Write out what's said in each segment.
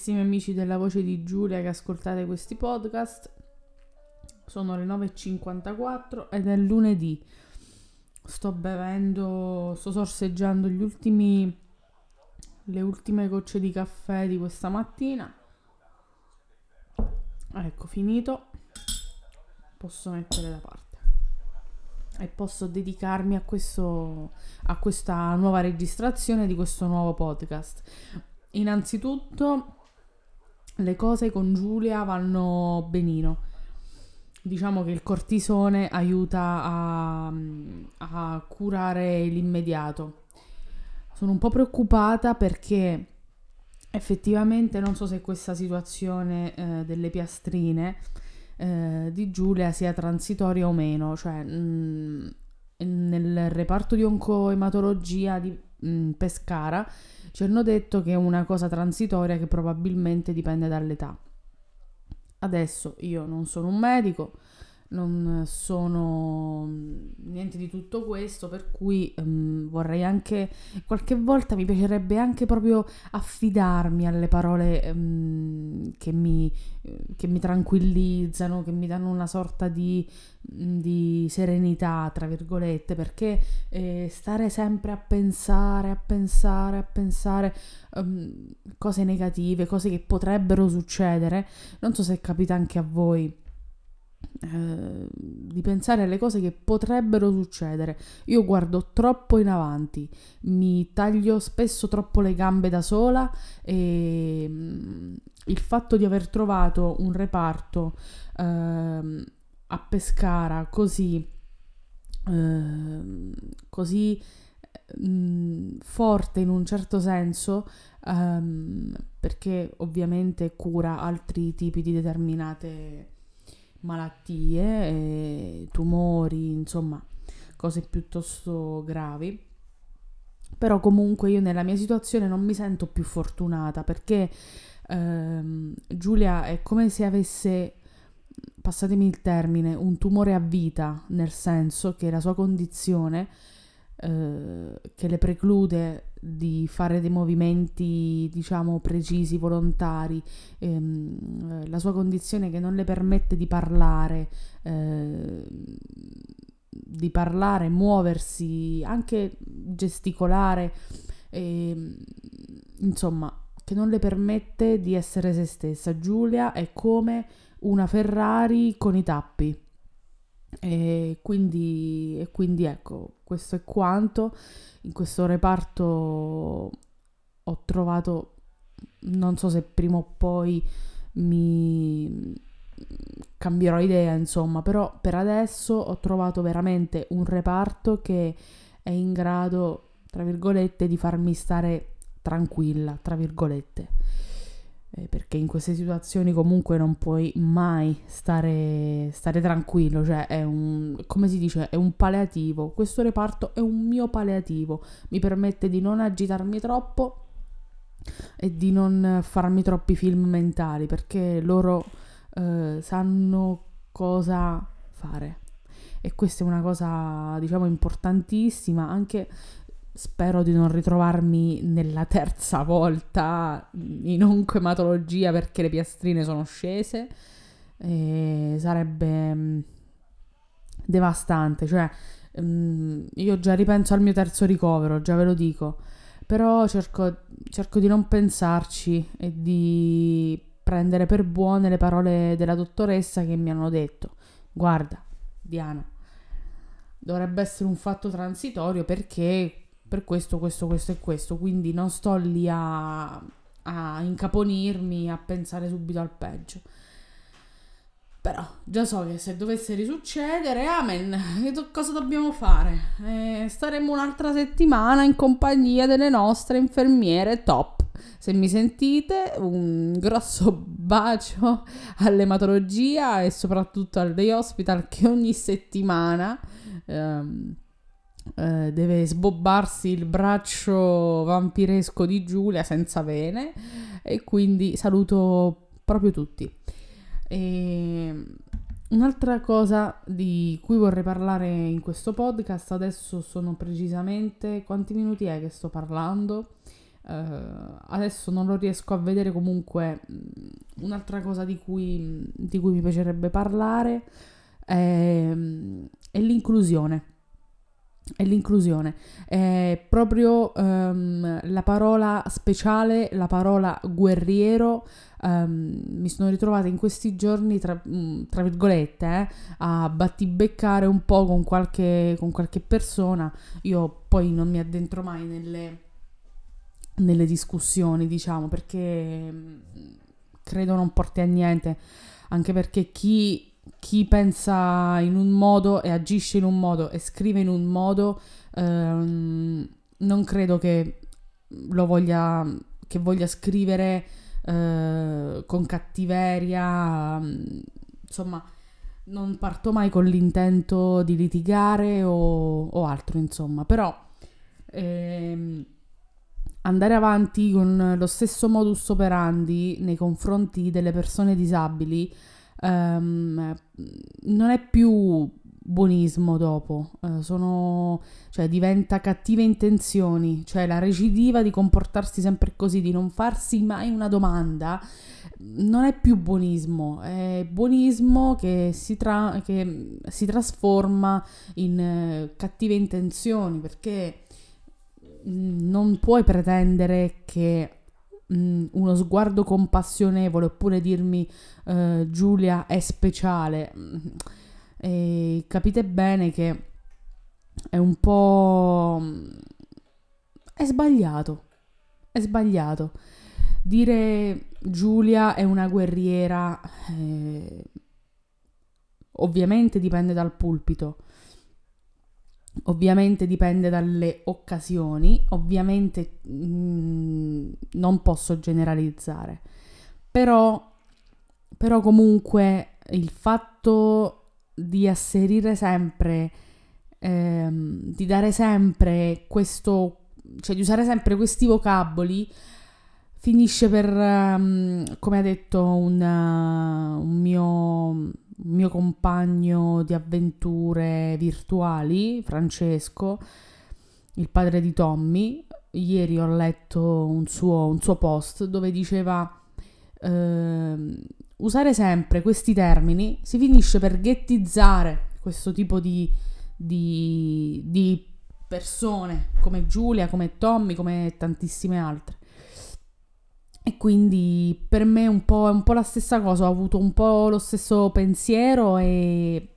Carissimi amici della voce di Giulia che ascoltate questi podcast, sono le 9.54 ed è lunedì. Sto bevendo, sto sorseggiando gli ultimi, le ultime gocce di caffè di questa mattina. Ecco, finito. Posso mettere da parte. E posso dedicarmi a, questo, a questa nuova registrazione di questo nuovo podcast. Innanzitutto le cose con Giulia vanno benino. Diciamo che il cortisone aiuta a, a curare l'immediato. Sono un po' preoccupata perché effettivamente non so se questa situazione eh, delle piastrine eh, di Giulia sia transitoria o meno, cioè mh, nel reparto di oncoematologia di mh, Pescara ci hanno detto che è una cosa transitoria che probabilmente dipende dall'età. Adesso io non sono un medico, non sono niente di tutto questo, per cui um, vorrei anche, qualche volta mi piacerebbe anche proprio affidarmi alle parole um, che, mi, che, mi, tranquillizzano, che mi danno una sorta di, di serenità, tra virgolette, perché eh, stare sempre a pensare, a pensare, a pensare um, cose negative, cose che potrebbero succedere, non so se capita anche a voi eh, di pensare alle cose che potrebbero succedere. Io guardo troppo in avanti, mi taglio spesso troppo le gambe da sola e mm, il fatto di aver trovato un reparto eh, a Pescara così, eh, così mh, mm, forte in un certo senso ehm, perché ovviamente cura altri tipi di determinate malattie, tumori, insomma, cose piuttosto gravi. Però comunque io nella mia situazione non mi sento più fortunata perché ehm, Giulia è come se avesse, passatemi il termine, un tumore a vita, nel senso che la sua condizione eh, che le preclude di fare dei movimenti, diciamo, precisi, volontari, ehm, la sua condizione che non le permette di parlare, eh, di parlare, muoversi, anche gesticolare, eh, insomma, che non le permette di essere se stessa. Giulia è come una Ferrari con i tappi. E quindi, e quindi ecco, questo è quanto. In questo reparto ho trovato, non so se prima o poi mi cambierò idea, insomma, però per adesso ho trovato veramente un reparto che è in grado, tra virgolette, di farmi stare tranquilla, tra virgolette eh, perché in queste situazioni comunque non puoi mai stare, stare tranquillo, cioè è un, come si dice, è un paleativo. Questo reparto è un mio paleativo, mi permette di non agitarmi troppo e di non farmi troppi film mentali, perché loro eh, sanno cosa fare. E questa è una cosa, diciamo, importantissima, anche Spero di non ritrovarmi nella terza volta in oncoematologia perché le piastrine sono scese. E sarebbe mm, devastante. Cioè, mm, io già ripenso al mio terzo ricovero, già ve lo dico. Però cerco, cerco di non pensarci e di prendere per buone le parole della dottoressa che mi hanno detto: Guarda, Diana, dovrebbe essere un fatto transitorio perché per questo, questo, questo e questo, quindi non sto lì a, a incaponirmi, a pensare subito al peggio. Però già so che se dovesse risuccedere, amen, cosa dobbiamo fare? Eh, staremo un'altra settimana in compagnia delle nostre infermiere top. Se mi sentite, un grosso bacio all'ematologia e soprattutto al day hospital che ogni settimana... Ehm, eh, deve sbobbarsi il braccio vampiresco di Giulia senza vene e quindi saluto proprio tutti. E un'altra cosa di cui vorrei parlare in questo podcast, adesso sono precisamente quanti minuti è che sto parlando? Uh, adesso non lo riesco a vedere comunque un'altra cosa di cui, di cui mi piacerebbe parlare è, è l'inclusione è l'inclusione, è proprio um, la parola speciale, la parola guerriero. Um, mi sono ritrovata in questi giorni, tra, um, tra virgolette, eh, a battibeccare un po' con qualche, con qualche persona. Io poi non mi addentro mai nelle, nelle discussioni, diciamo, perché credo non porti a niente, anche perché chi chi pensa in un modo e agisce in un modo e scrive in un modo, ehm, non credo che lo voglia, che voglia scrivere eh, con cattiveria, insomma, non parto mai con l'intento di litigare o, o altro, insomma, però ehm, andare avanti con lo stesso modus operandi nei confronti delle persone disabili um, non è più buonismo dopo, uh, sono, cioè diventa cattive intenzioni, cioè la recidiva di comportarsi sempre così, di non farsi mai una domanda, non è più buonismo, è buonismo che si, tra- che si trasforma in uh, cattive intenzioni perché non puoi pretendere che mh, mm, uno sguardo compassionevole oppure dirmi uh, Giulia è speciale. Mm, e capite bene che è un po'... Mm, è sbagliato. È sbagliato. Dire Giulia è una guerriera eh, ovviamente dipende dal pulpito Ovviamente dipende dalle occasioni, ovviamente mh, mm, non posso generalizzare, però, però comunque il fatto di asserire sempre, ehm, di dare sempre questo, cioè di usare sempre questi vocaboli, finisce per, um, come ha detto un, uh, un mio mio compagno di avventure virtuali, Francesco, il padre di Tommy. Ieri ho letto un suo, un suo post dove diceva eh, usare sempre questi termini si finisce per ghettizzare questo tipo di, di, di persone come Giulia, come Tommy, come tantissime altre. E quindi per me un po', è un po' la stessa cosa, ho avuto un po' lo stesso pensiero e,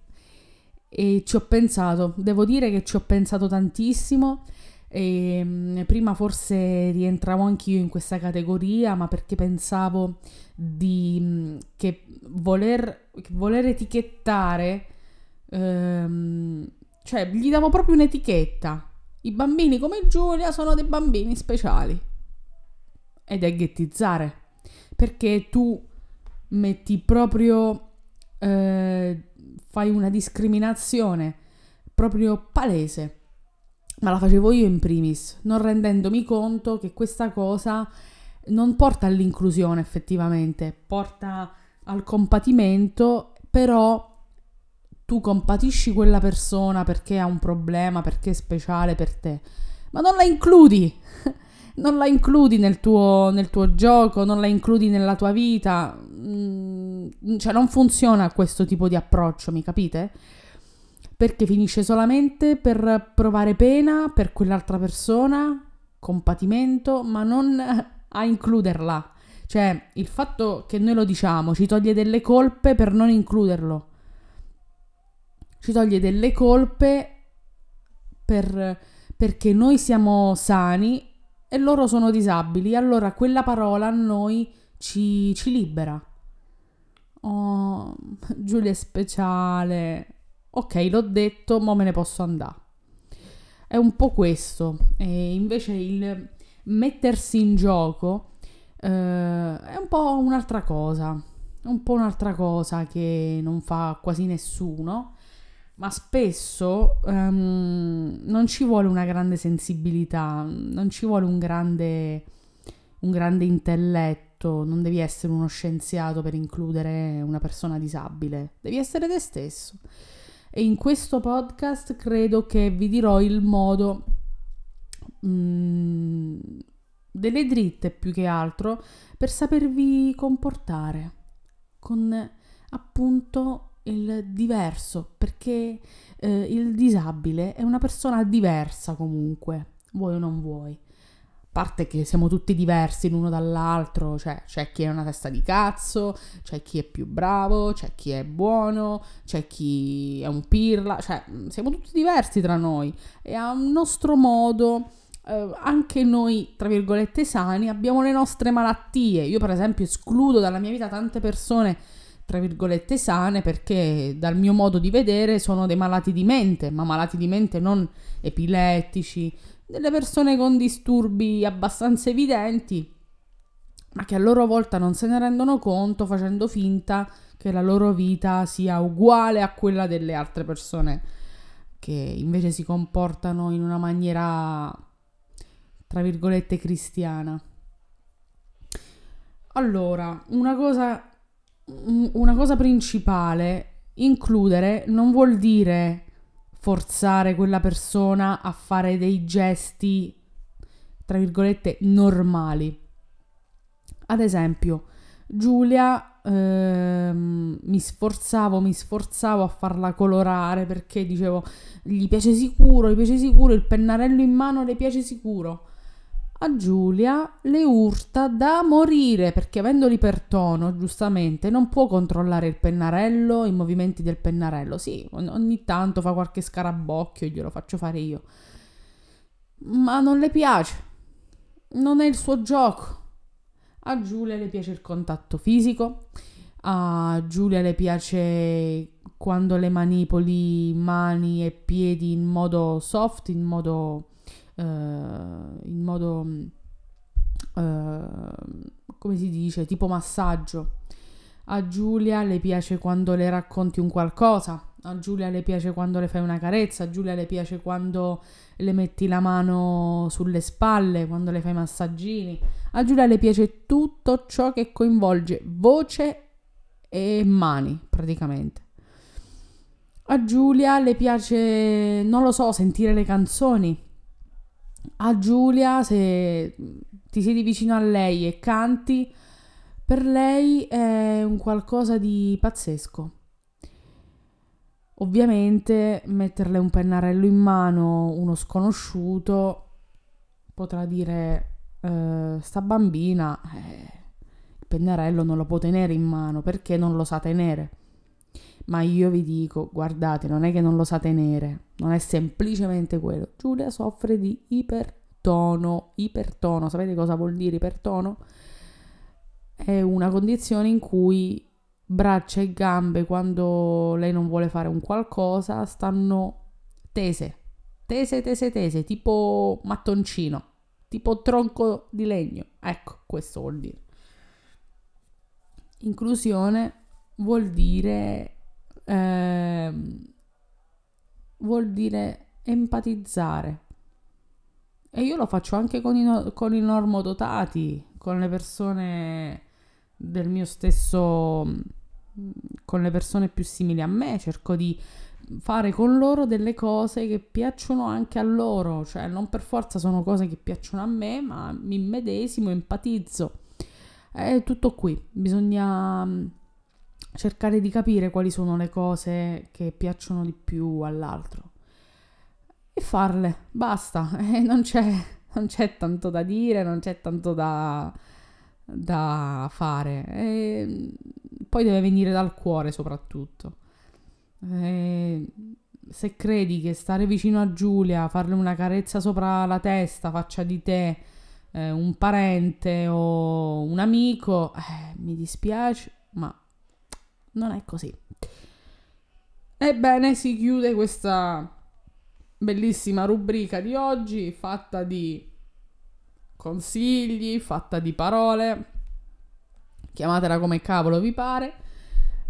e ci ho pensato, devo dire che ci ho pensato tantissimo. E, mm, prima forse rientravo anch'io in questa categoria, ma perché pensavo di, mm, che voler, voler etichettare, ehm, cioè gli davo proprio un'etichetta. I bambini come Giulia sono dei bambini speciali ed è ghettizzare, perché tu metti proprio, eh, fai una discriminazione proprio palese, ma la facevo io in primis, non rendendomi conto che questa cosa non porta all'inclusione effettivamente, porta al compatimento, però tu compatisci quella persona perché ha un problema, perché è speciale per te, ma non la includi non la includi nel tuo, nel tuo gioco, non la includi nella tua vita. Mm, cioè non funziona questo tipo di approccio, mi capite? Perché finisce solamente per provare pena per quell'altra persona, compatimento, ma non a includerla. Cioè, il fatto che noi lo diciamo ci toglie delle colpe per non includerlo. Ci toglie delle colpe per, perché noi siamo sani e loro sono disabili, allora quella parola a noi ci, ci libera. Oh, Giulia è speciale. Ok, l'ho detto, ma me ne posso andare. È un po' questo. E invece il mettersi in gioco eh, è un po' un'altra cosa. È un po' un'altra cosa che non fa quasi nessuno ma spesso um, non ci vuole una grande sensibilità, non ci vuole un grande, un grande intelletto, non devi essere uno scienziato per includere una persona disabile, devi essere te stesso. E in questo podcast credo che vi dirò il modo um, delle dritte più che altro per sapervi comportare con appunto il diverso, perché eh, il disabile è una persona diversa comunque, vuoi o non vuoi. A parte che siamo tutti diversi l'uno dall'altro, cioè c'è chi è una testa di cazzo, c'è chi è più bravo, c'è chi è buono, c'è chi è un pirla, cioè siamo tutti diversi tra noi e a un nostro modo eh, anche noi, tra virgolette, sani, abbiamo le nostre malattie. Io, per esempio, escludo dalla mia vita tante persone, tra virgolette, sane perché dal mio modo di vedere sono dei malati di mente, ma malati di mente non epilettici, delle persone con disturbi abbastanza evidenti, ma che a loro volta non se ne rendono conto facendo finta che la loro vita sia uguale a quella delle altre persone che invece si comportano in una maniera tra virgolette cristiana. Allora, una cosa, una cosa principale, includere non vuol dire forzare quella persona a fare dei gesti, tra virgolette, normali. Ad esempio, Giulia ehm, mi sforzavo, mi sforzavo a farla colorare perché dicevo gli piace sicuro, gli piace sicuro, il pennarello in mano le piace sicuro a Giulia le urta da morire perché avendo l'ipertono, giustamente, non può controllare il pennarello, i movimenti del pennarello. Sì, ogni tanto fa qualche scarabocchio, glielo faccio fare io. Ma non le piace. Non è il suo gioco. A Giulia le piace il contatto fisico. A Giulia le piace quando le manipoli mani e piedi in modo soft, in modo in modo, uh, come si dice, tipo massaggio. A Giulia le piace quando le racconti un qualcosa, a Giulia le piace quando le fai una carezza, a Giulia le piace quando le metti la mano sulle spalle, quando le fai massagini. A Giulia le piace tutto ciò che coinvolge voce e mani, praticamente. A Giulia le piace, non lo so, sentire le canzoni a Giulia, se ti siedi vicino a lei e canti, per lei è un qualcosa di pazzesco. Ovviamente metterle un pennarello in mano, uno sconosciuto, potrà dire, eh, sta bambina, eh, il pennarello non lo può tenere in mano perché non lo sa tenere. Ma io vi dico, guardate, non è che non lo sa tenere, non è semplicemente quello. Giulia soffre di ipertono. Ipertono, sapete cosa vuol dire ipertono? È una condizione in cui braccia e gambe, quando lei non vuole fare un qualcosa, stanno tese. Tese, tese, tese, tipo mattoncino, tipo tronco di legno. Ecco, questo vuol dire. Inclusione vuol dire eh, vuol dire empatizzare. E io lo faccio anche con i, con i normodotati, con le persone del mio stesso, con le persone più simili a me, cerco di fare con loro delle cose che piacciono anche a loro, cioè non per forza sono cose che piacciono a me, ma mi immedesimo, empatizzo. È tutto qui, bisogna cercare di capire quali sono le cose che piacciono di più all'altro e farle, basta, e non c'è, non c'è tanto da dire, non c'è tanto da, da fare. E poi deve venire dal cuore soprattutto. E se credi che stare vicino a Giulia, farle una carezza sopra la testa, faccia di te eh, un parente o un amico, eh, mi dispiace, ma non è così. Ebbene, si chiude questa bellissima rubrica di oggi fatta di consigli, fatta di parole. Chiamatela come cavolo vi pare.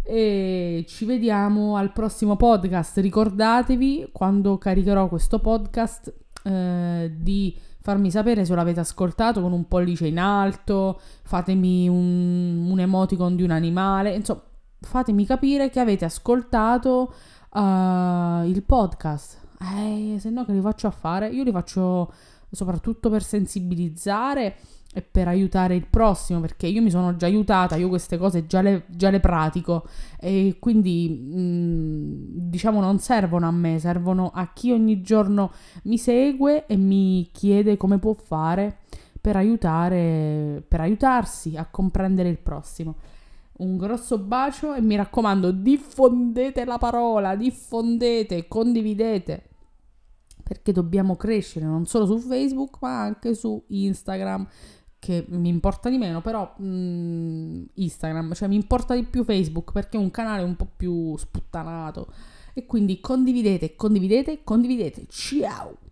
E ci vediamo al prossimo podcast. Ricordatevi quando caricherò questo podcast eh, di farmi sapere se l'avete ascoltato con un pollice in alto, fatemi un, un emoticon di un animale, insomma fatemi capire che avete ascoltato uh, il podcast. Eh, se no che li faccio a fare? Io li faccio soprattutto per sensibilizzare e per aiutare il prossimo, perché io mi sono già aiutata, io queste cose già le, già le pratico e quindi mh, mm, diciamo non servono a me, servono a chi ogni giorno mi segue e mi chiede come può fare per aiutare, per aiutarsi a comprendere il prossimo. Un grosso bacio e mi raccomando, diffondete la parola, diffondete, condividete perché dobbiamo crescere non solo su Facebook ma anche su Instagram che mi importa di meno, però mh, mm, Instagram, cioè mi importa di più Facebook perché è un canale un po' più sputtanato. E quindi condividete, condividete, condividete. Ciao!